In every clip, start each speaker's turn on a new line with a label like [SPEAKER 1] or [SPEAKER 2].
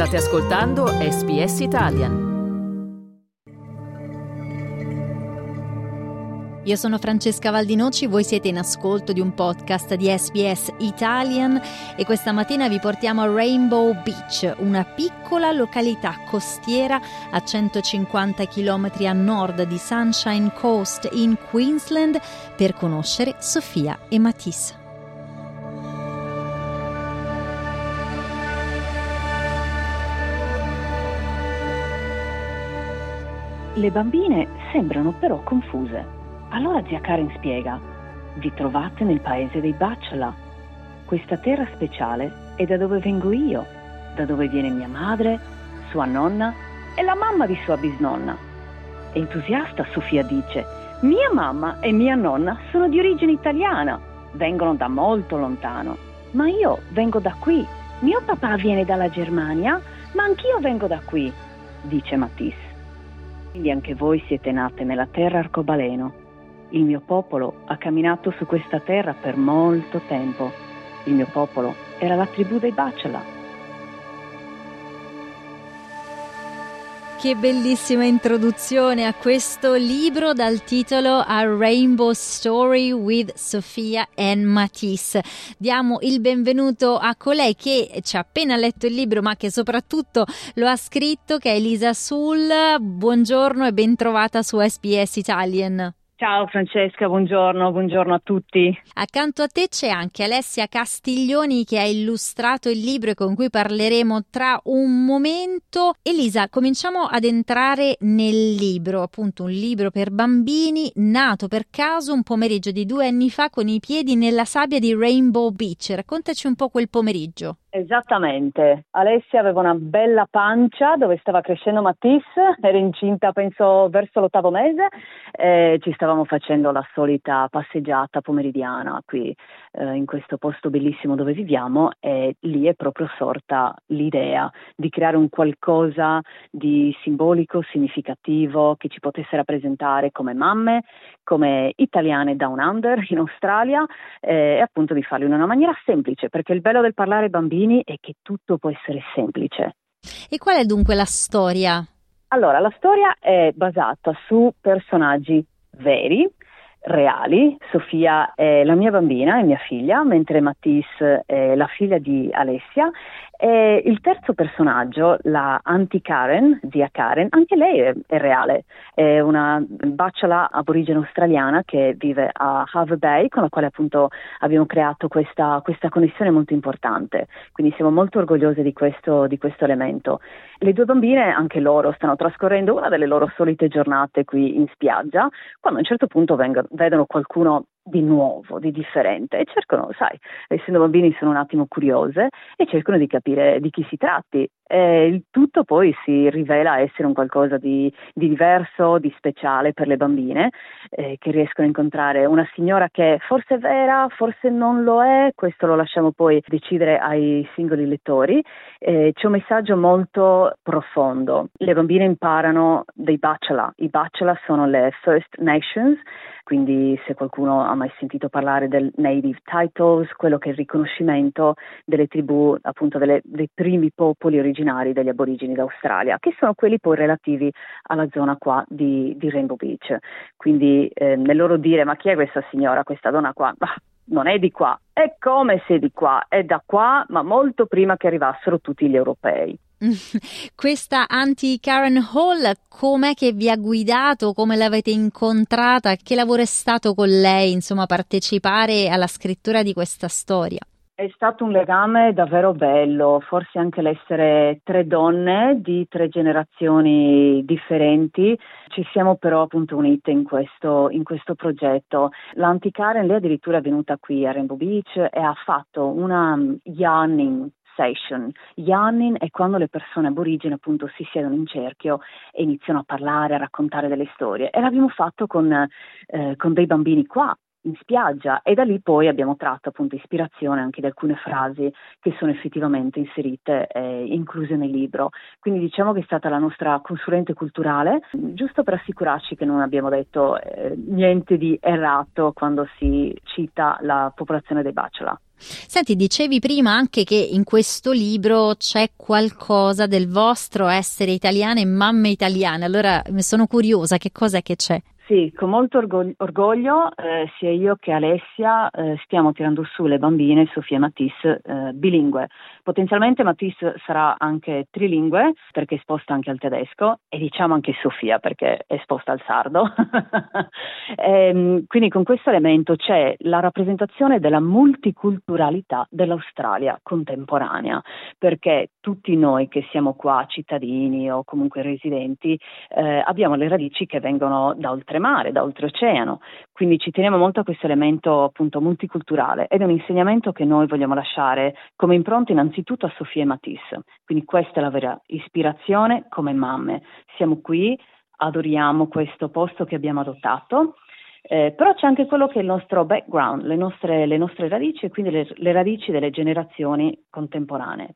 [SPEAKER 1] State ascoltando SBS Italian.
[SPEAKER 2] Io sono Francesca Valdinoci, voi siete in ascolto di un podcast di SBS Italian e questa mattina vi portiamo a Rainbow Beach, una piccola località costiera a 150 km a nord di Sunshine Coast in Queensland per conoscere Sofia e Matisse.
[SPEAKER 3] Le bambine sembrano però confuse. Allora zia Karen spiega, vi trovate nel paese dei Bachelor. Questa terra speciale è da dove vengo io, da dove viene mia madre, sua nonna e la mamma di sua bisnonna. Entusiasta Sofia dice, mia mamma e mia nonna sono di origine italiana, vengono da molto lontano, ma io vengo da qui. Mio papà viene dalla Germania, ma anch'io vengo da qui, dice Matisse. Quindi anche voi siete nate nella terra arcobaleno. Il mio popolo ha camminato su questa terra per molto tempo. Il mio popolo era la tribù dei Bachelor.
[SPEAKER 2] Che bellissima introduzione a questo libro dal titolo A Rainbow Story with Sofia and Matisse. Diamo il benvenuto a colei che ci ha appena letto il libro ma che soprattutto lo ha scritto, che è Elisa Sul. Buongiorno e bentrovata su SBS Italian.
[SPEAKER 3] Ciao Francesca, buongiorno, buongiorno a tutti.
[SPEAKER 2] Accanto a te c'è anche Alessia Castiglioni che ha illustrato il libro con cui parleremo tra un momento. Elisa, cominciamo ad entrare nel libro, appunto un libro per bambini nato per caso un pomeriggio di due anni fa con i piedi nella sabbia di Rainbow Beach. Raccontaci un po' quel pomeriggio.
[SPEAKER 3] Esattamente, Alessia aveva una bella pancia dove stava crescendo Matisse, era incinta penso verso l'ottavo mese e ci stavamo facendo la solita passeggiata pomeridiana qui eh, in questo posto bellissimo dove viviamo e lì è proprio sorta l'idea di creare un qualcosa di simbolico, significativo che ci potesse rappresentare come mamme, come italiane down under in Australia eh, e appunto di farlo in una maniera semplice perché il bello del parlare ai bambini bambini è che tutto può essere semplice.
[SPEAKER 2] E qual è dunque la storia?
[SPEAKER 3] Allora, la storia è basata su personaggi veri, reali. Sofia è la mia bambina, è mia figlia, mentre Matisse è la figlia di Alessia e il terzo personaggio, la Auntie Karen, zia Karen, anche lei è, è reale, è una bacciola aborigene australiana che vive a Harvey Bay, con la quale appunto abbiamo creato questa, questa connessione molto importante. Quindi siamo molto orgogliose di questo, di questo elemento. Le due bambine, anche loro, stanno trascorrendo una delle loro solite giornate qui in spiaggia, quando a un certo punto vengono, vedono qualcuno di nuovo, di differente e cercano, sai, essendo bambini sono un attimo curiose e cercano di capire di chi si tratti e il tutto poi si rivela essere un qualcosa di, di diverso, di speciale per le bambine eh, che riescono a incontrare una signora che forse è vera, forse non lo è, questo lo lasciamo poi decidere ai singoli lettori. Eh, c'è un messaggio molto profondo. Le bambine imparano dei bachelor, i bachelor sono le First Nations, quindi se qualcuno ha mai sentito parlare del Native Titles, quello che è il riconoscimento delle tribù, appunto delle, dei primi popoli originari degli aborigeni d'Australia, che sono quelli poi relativi alla zona qua di, di Rainbow Beach. Quindi eh, nel loro dire ma chi è questa signora, questa donna qua? Bah, non è di qua, è come se di qua, è da qua, ma molto prima che arrivassero tutti gli europei.
[SPEAKER 2] Questa anti-Karen Hall, com'è che vi ha guidato, come l'avete incontrata, che lavoro è stato con lei, insomma, partecipare alla scrittura di questa storia?
[SPEAKER 3] È stato un legame davvero bello, forse anche l'essere tre donne di tre generazioni differenti. Ci siamo però appunto unite in questo, in questo progetto. L'Anticaren, lei addirittura è venuta qui a Rainbow Beach e ha fatto una um, yarning session. Yarning è quando le persone aborigene appunto si siedono in cerchio e iniziano a parlare, a raccontare delle storie. E l'abbiamo fatto con, eh, con dei bambini qua in spiaggia e da lì poi abbiamo tratto appunto ispirazione anche da alcune frasi che sono effettivamente inserite e incluse nel libro. Quindi diciamo che è stata la nostra consulente culturale, giusto per assicurarci che non abbiamo detto eh, niente di errato quando si cita la popolazione dei bachelor.
[SPEAKER 2] Senti, dicevi prima anche che in questo libro c'è qualcosa del vostro essere italiane e mamme italiane. Allora sono curiosa, che cos'è che c'è?
[SPEAKER 3] Sì, con molto orgoglio, eh, sia io che Alessia eh, stiamo tirando su le bambine, Sofia Matisse, eh, bilingue. Potenzialmente Matisse sarà anche trilingue perché è esposta anche al tedesco e diciamo anche Sofia perché è esposta al sardo. e, ehm, quindi con questo elemento c'è la rappresentazione della multiculturalità dell'Australia contemporanea perché tutti noi che siamo qua cittadini o comunque residenti eh, abbiamo le radici che vengono da oltre oltremare, da oltreoceano. Quindi ci teniamo molto a questo elemento appunto multiculturale ed è un insegnamento che noi vogliamo lasciare come impronta innanzitutto a Sofia e Matisse. Quindi questa è la vera ispirazione come mamme. Siamo qui, adoriamo questo posto che abbiamo adottato. Eh, però c'è anche quello che è il nostro background, le nostre, le nostre radici e quindi le, le radici delle generazioni contemporanee.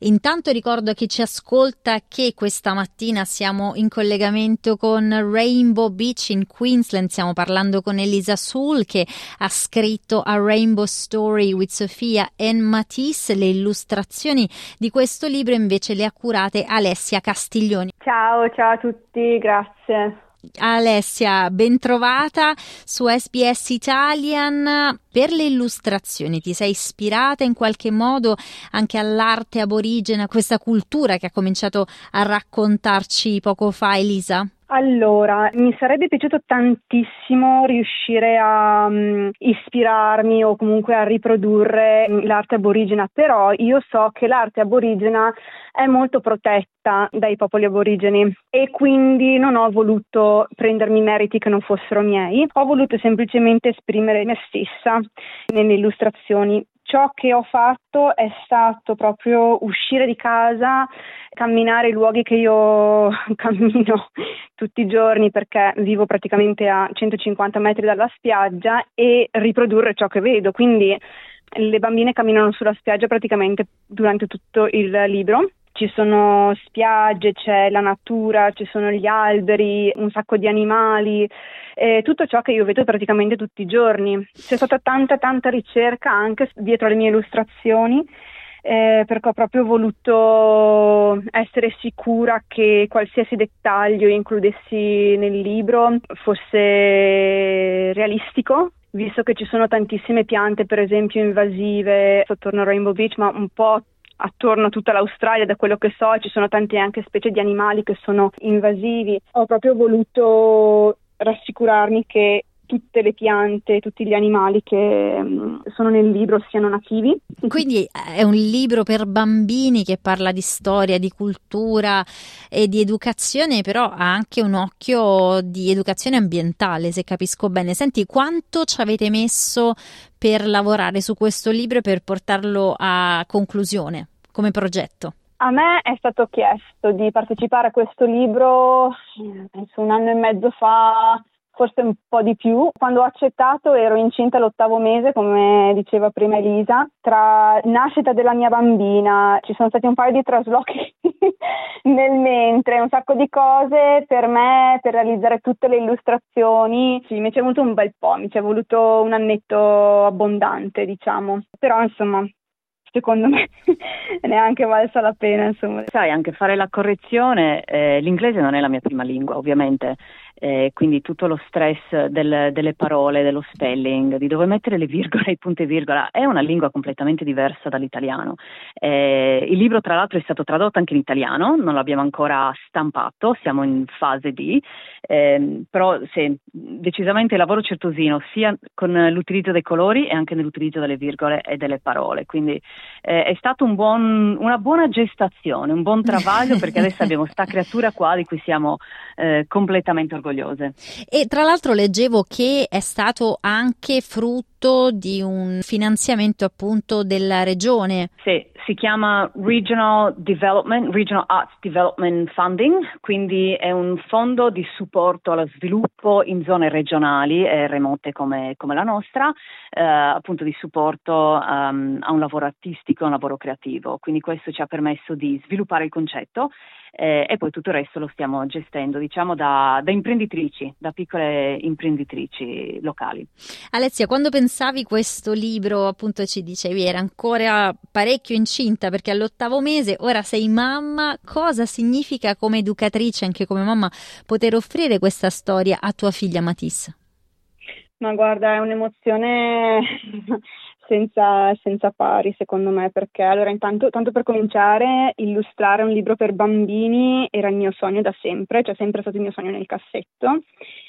[SPEAKER 2] Intanto ricordo a chi ci ascolta che questa mattina siamo in collegamento con Rainbow Beach in Queensland, stiamo parlando con Elisa Soul che ha scritto A Rainbow Story with Sofia and Matisse, le illustrazioni di questo libro invece le ha curate Alessia Castiglioni.
[SPEAKER 4] Ciao, ciao a tutti, grazie.
[SPEAKER 2] Alessia, bentrovata su SBS Italian. Per le illustrazioni ti sei ispirata in qualche modo anche all'arte aborigena, a questa cultura che ha cominciato a raccontarci poco fa Elisa?
[SPEAKER 4] Allora, mi sarebbe piaciuto tantissimo riuscire a um, ispirarmi o comunque a riprodurre mm, l'arte aborigena, però io so che l'arte aborigena è molto protetta dai popoli aborigeni e quindi non ho voluto prendermi meriti che non fossero miei, ho voluto semplicemente esprimere me stessa nelle illustrazioni ciò che ho fatto è stato proprio uscire di casa, camminare i luoghi che io cammino tutti i giorni perché vivo praticamente a 150 metri dalla spiaggia e riprodurre ciò che vedo. Quindi le bambine camminano sulla spiaggia praticamente durante tutto il libro ci sono spiagge, c'è la natura, ci sono gli alberi, un sacco di animali, eh, tutto ciò che io vedo praticamente tutti i giorni. C'è stata tanta tanta ricerca anche dietro le mie illustrazioni. Eh, perché ho proprio voluto essere sicura che qualsiasi dettaglio includessi nel libro fosse realistico visto che ci sono tantissime piante, per esempio invasive attorno a Rainbow Beach, ma un po' attorno a tutta l'Australia, da quello che so, ci sono tante anche specie di animali che sono invasivi. Ho proprio voluto rassicurarmi che tutte le piante, tutti gli animali che um, sono nel libro siano nativi.
[SPEAKER 2] Quindi è un libro per bambini che parla di storia, di cultura e di educazione, però ha anche un occhio di educazione ambientale, se capisco bene. Senti, quanto ci avete messo per lavorare su questo libro e per portarlo a conclusione come progetto?
[SPEAKER 4] A me è stato chiesto di partecipare a questo libro penso un anno e mezzo fa, forse un po' di più. Quando ho accettato ero incinta l'ottavo mese, come diceva prima Elisa, tra nascita della mia bambina, ci sono stati un paio di traslochi nel mentre, un sacco di cose per me, per realizzare tutte le illustrazioni. Sì, mi ci è voluto un bel po', mi ci è voluto un annetto abbondante, diciamo. Però insomma, secondo me ne è anche valsa la pena. Insomma.
[SPEAKER 3] Sai, anche fare la correzione, eh, l'inglese non è la mia prima lingua, ovviamente, eh, quindi tutto lo stress del, delle parole, dello spelling, di dove mettere le virgole i punti e virgola, è una lingua completamente diversa dall'italiano. Eh, il libro tra l'altro è stato tradotto anche in italiano, non l'abbiamo ancora stampato, siamo in fase di, eh, però sì, decisamente lavoro certosino sia con l'utilizzo dei colori e anche nell'utilizzo delle virgole e delle parole, quindi eh, è stata un una buona gestazione, un buon travaglio perché adesso abbiamo sta creatura qua di cui siamo eh, completamente orgogliosi orgogliose.
[SPEAKER 2] E tra l'altro leggevo che è stato anche frutto di un finanziamento appunto della regione.
[SPEAKER 3] Sì, si chiama Regional Development, Regional Arts Development Funding, quindi è un fondo di supporto allo sviluppo in zone regionali e remote come, come la nostra, eh, appunto di supporto um, a un lavoro artistico, a un lavoro creativo. Quindi questo ci ha permesso di sviluppare il concetto eh, e poi tutto il resto lo stiamo gestendo, diciamo, da, da, imprenditrici, da piccole imprenditrici locali.
[SPEAKER 2] Alessia, quando pensavi questo libro, appunto ci dicevi, era ancora parecchio incinta perché all'ottavo mese, ora sei mamma, cosa significa come educatrice, anche come mamma, poter offrire questa storia a tua figlia Matisse?
[SPEAKER 4] Ma guarda, è un'emozione senza, senza, pari, secondo me, perché allora intanto, tanto per cominciare, illustrare un libro per bambini era il mio sogno da sempre, cioè sempre stato il mio sogno nel cassetto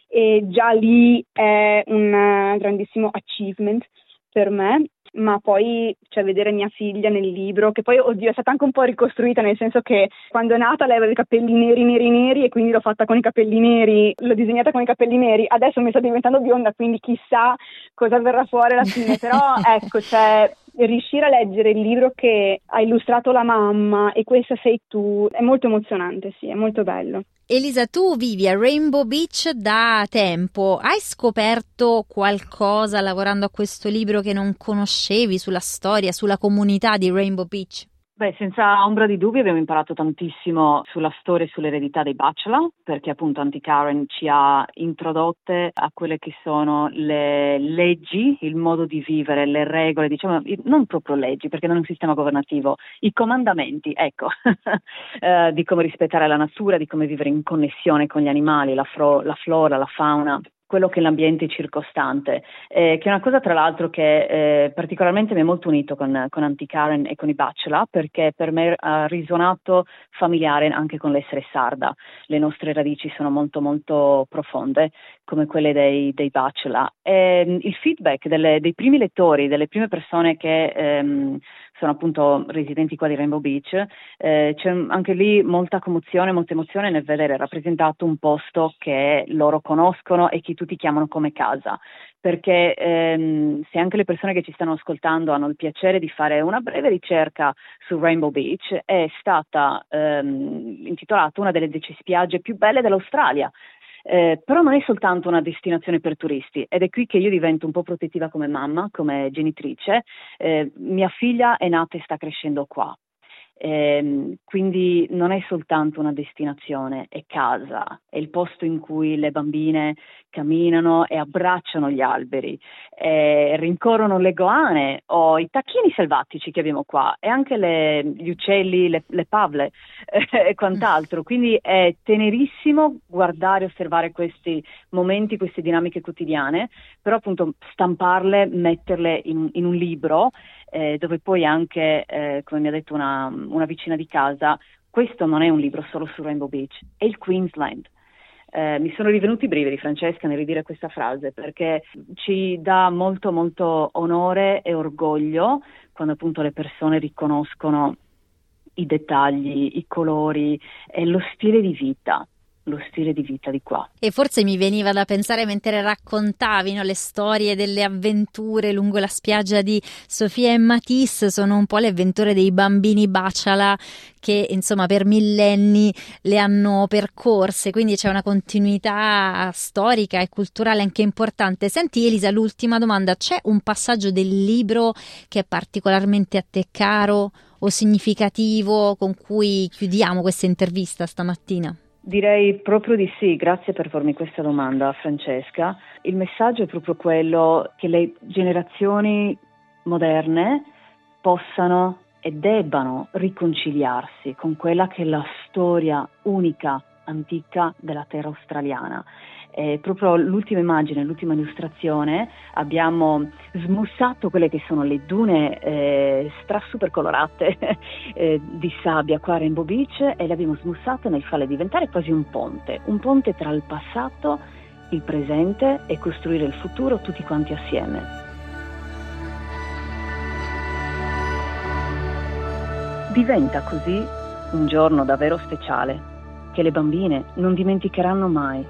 [SPEAKER 4] e già lì è un grandissimo achievement per me. Ma poi cioè, vedere mia figlia nel libro, che poi oddio è stata anche un po' ricostruita, nel senso che quando è nata lei aveva i capelli neri, neri, neri e quindi l'ho fatta con i capelli neri, l'ho disegnata con i capelli neri, adesso mi sta diventando bionda, quindi chissà cosa verrà fuori alla fine, però ecco, cioè riuscire a leggere il libro che ha illustrato la mamma e questa sei tu è molto emozionante, sì, è molto bello.
[SPEAKER 2] Elisa, tu vivi a Rainbow Beach da tempo. Hai scoperto qualcosa lavorando a questo libro che non conoscevi sulla storia, sulla comunità di Rainbow Beach?
[SPEAKER 3] Beh, senza ombra di dubbio abbiamo imparato tantissimo sulla storia e sull'eredità dei bachelor, perché appunto Auntie Karen ci ha introdotte a quelle che sono le leggi, il modo di vivere, le regole, diciamo, non proprio leggi, perché non è un sistema governativo, i comandamenti, ecco, eh, di come rispettare la natura, di come vivere in connessione con gli animali, la, fro- la flora, la fauna quello che è l'ambiente circostante, eh, che è una cosa tra l'altro che eh, particolarmente mi è molto unito con, con Auntie Karen e con i Bachelor, perché per me ha risuonato familiare anche con l'essere sarda. Le nostre radici sono molto molto profonde, come quelle dei, dei Bachelor. E, ehm, il feedback delle, dei primi lettori, delle prime persone che ehm, sono appunto residenti qua di Rainbow Beach, eh, c'è anche lì molta commozione, molta emozione nel vedere rappresentato un posto che loro conoscono e che tutti chiamano come casa, perché ehm, se anche le persone che ci stanno ascoltando hanno il piacere di fare una breve ricerca su Rainbow Beach, è stata ehm, intitolata una delle 10 spiagge più belle dell'Australia. Eh, però non è soltanto una destinazione per turisti ed è qui che io divento un po' protettiva come mamma, come genitrice. Eh, mia figlia è nata e sta crescendo qua. Eh, quindi non è soltanto una destinazione, è casa, è il posto in cui le bambine camminano e abbracciano gli alberi, eh, rincorrono le goane o i tacchini selvatici che abbiamo qua e anche le, gli uccelli, le, le pavle eh, e quant'altro. Quindi è tenerissimo guardare e osservare questi momenti, queste dinamiche quotidiane, però appunto stamparle, metterle in, in un libro eh, dove poi anche, eh, come mi ha detto una, una, vicina di casa, questo non è un libro solo su Rainbow Beach, è il Queensland. Eh, mi sono rivenuti i brividi, Francesca, nel ridire questa frase, perché ci dà molto, molto onore e orgoglio quando appunto le persone riconoscono i dettagli, i colori e lo stile di vita lo stile di vita di qua.
[SPEAKER 2] E forse mi veniva da pensare mentre raccontavi no, le storie delle avventure lungo la spiaggia di Sofia e Matisse, sono un po' le avventure dei bambini baciala che insomma per millenni le hanno percorse, quindi c'è una continuità storica e culturale anche importante. Senti Elisa, l'ultima domanda, c'è un passaggio del libro che è particolarmente a te caro o significativo con cui chiudiamo questa intervista stamattina?
[SPEAKER 3] Direi proprio di sì, grazie per farmi questa domanda Francesca. Il messaggio è proprio quello che le generazioni moderne possano e debbano riconciliarsi con quella che è la storia unica, antica della terra australiana. Eh, proprio l'ultima immagine, l'ultima illustrazione, abbiamo smussato quelle che sono le dune eh, stra super colorate eh, di sabbia qua a Rainbow Beach e le abbiamo smussate nel farle diventare quasi un ponte, un ponte tra il passato, il presente e costruire il futuro tutti quanti assieme. Diventa così un giorno davvero speciale che le bambine non dimenticheranno mai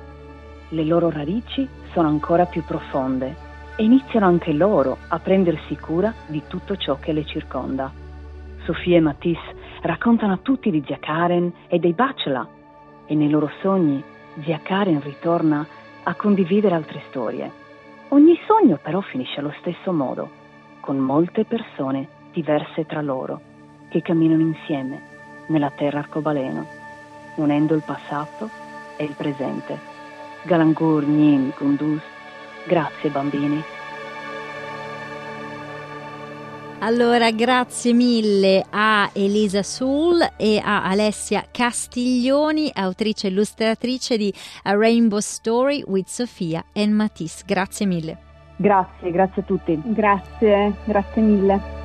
[SPEAKER 3] le loro radici sono ancora più profonde e iniziano anche loro a prendersi cura di tutto ciò che le circonda. Sofia e Matisse raccontano a tutti di zia Karen e dei Bachelor e nei loro sogni zia Karen ritorna a condividere altre storie. Ogni sogno però finisce allo stesso modo, con molte persone diverse tra loro che camminano insieme nella terra arcobaleno, unendo il passato e il presente. Galangur Nim Gundus. Grazie bambini.
[SPEAKER 2] Allora, grazie mille a Elisa Sul e a Alessia Castiglioni, autrice e illustratrice di A Rainbow Story with Sofia and Matisse. Grazie mille.
[SPEAKER 3] Grazie, grazie a tutti.
[SPEAKER 4] Grazie, grazie mille.